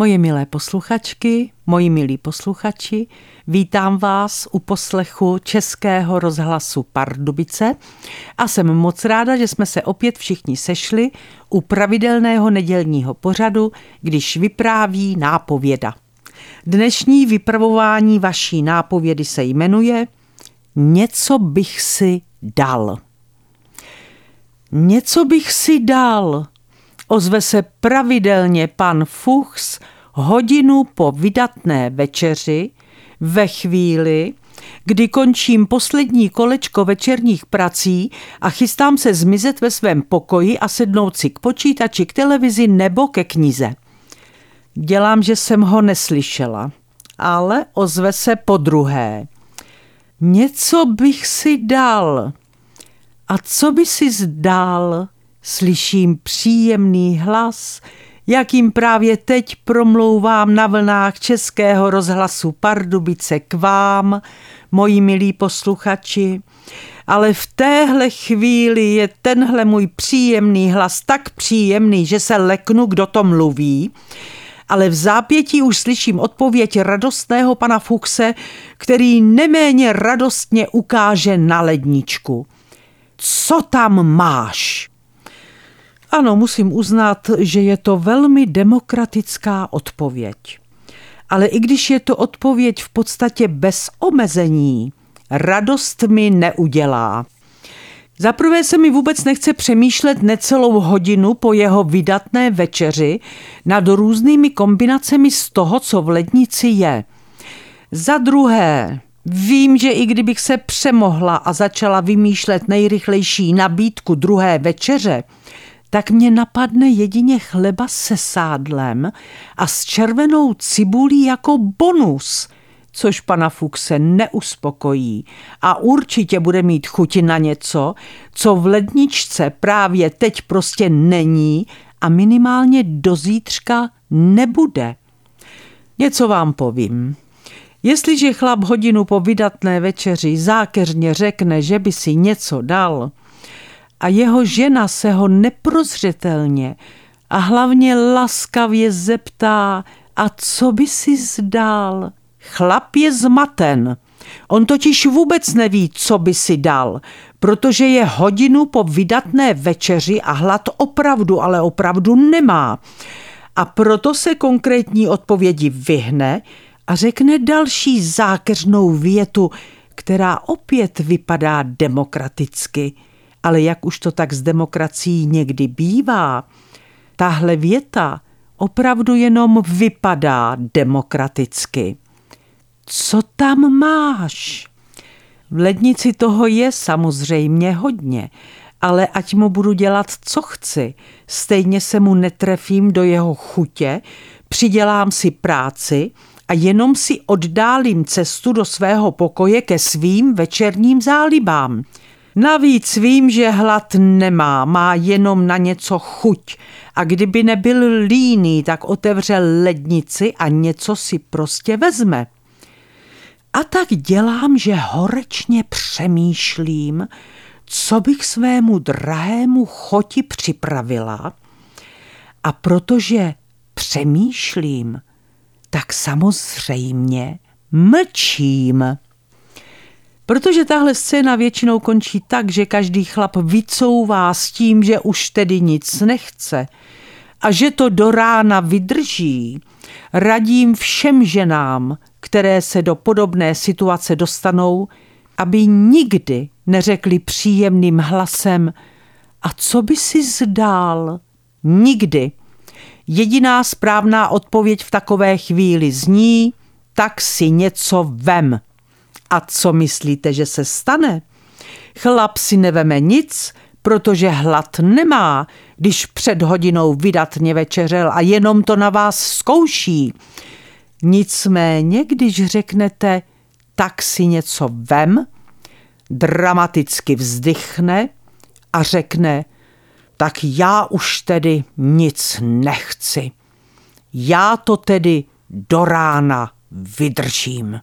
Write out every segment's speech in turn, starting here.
Moje milé posluchačky, moji milí posluchači, vítám vás u poslechu Českého rozhlasu Pardubice a jsem moc ráda, že jsme se opět všichni sešli u pravidelného nedělního pořadu, když vypráví nápověda. Dnešní vypravování vaší nápovědy se jmenuje Něco bych si dal. Něco bych si dal, ozve se pravidelně pan Fuchs hodinu po vydatné večeři ve chvíli, kdy končím poslední kolečko večerních prací a chystám se zmizet ve svém pokoji a sednout si k počítači, k televizi nebo ke knize. Dělám, že jsem ho neslyšela, ale ozve se po druhé. Něco bych si dal. A co by si zdál? Slyším příjemný hlas, jakým právě teď promlouvám na vlnách Českého rozhlasu Pardubice k vám, moji milí posluchači. Ale v téhle chvíli je tenhle můj příjemný hlas tak příjemný, že se leknu, kdo to mluví, ale v zápětí už slyším odpověď radostného pana Fuchse, který neméně radostně ukáže na ledničku. Co tam máš? Ano, musím uznat, že je to velmi demokratická odpověď. Ale i když je to odpověď v podstatě bez omezení, radost mi neudělá. Zaprvé se mi vůbec nechce přemýšlet necelou hodinu po jeho vydatné večeři nad různými kombinacemi z toho, co v lednici je. Za druhé, vím, že i kdybych se přemohla a začala vymýšlet nejrychlejší nabídku druhé večeře, tak mě napadne jedině chleba se sádlem a s červenou cibulí jako bonus, což pana Fuchse neuspokojí a určitě bude mít chuti na něco, co v ledničce právě teď prostě není a minimálně do zítřka nebude. Něco vám povím. Jestliže chlap hodinu po vydatné večeři zákeřně řekne, že by si něco dal, a jeho žena se ho neprozřetelně a hlavně laskavě zeptá, a co by si zdál? Chlap je zmaten. On totiž vůbec neví, co by si dal, protože je hodinu po vydatné večeři a hlad opravdu, ale opravdu nemá. A proto se konkrétní odpovědi vyhne a řekne další zákeřnou větu, která opět vypadá demokraticky – ale jak už to tak s demokracií někdy bývá, tahle věta opravdu jenom vypadá demokraticky. Co tam máš? V lednici toho je samozřejmě hodně, ale ať mu budu dělat, co chci, stejně se mu netrefím do jeho chutě, přidělám si práci a jenom si oddálím cestu do svého pokoje ke svým večerním zálibám. Navíc vím, že hlad nemá, má jenom na něco chuť a kdyby nebyl líný, tak otevře lednici a něco si prostě vezme. A tak dělám, že horečně přemýšlím, co bych svému drahému choti připravila a protože přemýšlím, tak samozřejmě mlčím. Protože tahle scéna většinou končí tak, že každý chlap vycouvá s tím, že už tedy nic nechce a že to do rána vydrží, radím všem ženám, které se do podobné situace dostanou, aby nikdy neřekli příjemným hlasem a co by si zdál? Nikdy. Jediná správná odpověď v takové chvíli zní, tak si něco vem. A co myslíte, že se stane? Chlap si neveme nic, protože hlad nemá, když před hodinou vydatně večeřel a jenom to na vás zkouší. Nicméně, když řeknete, tak si něco vem, dramaticky vzdychne a řekne, tak já už tedy nic nechci. Já to tedy do rána vydržím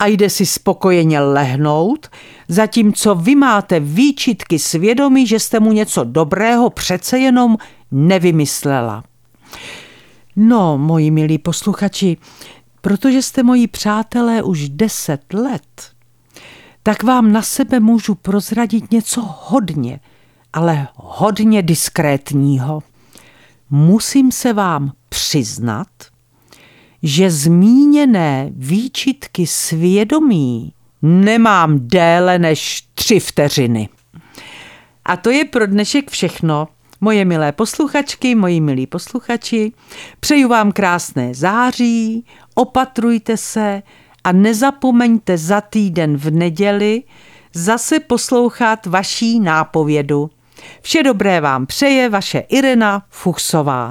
a jde si spokojeně lehnout, zatímco vy máte výčitky svědomí, že jste mu něco dobrého přece jenom nevymyslela. No, moji milí posluchači, protože jste moji přátelé už deset let, tak vám na sebe můžu prozradit něco hodně, ale hodně diskrétního. Musím se vám přiznat, že zmíněné výčitky svědomí nemám déle než tři vteřiny. A to je pro dnešek všechno. Moje milé posluchačky, moji milí posluchači, přeju vám krásné září, opatrujte se a nezapomeňte za týden v neděli zase poslouchat vaší nápovědu. Vše dobré vám přeje vaše Irena Fuchsová.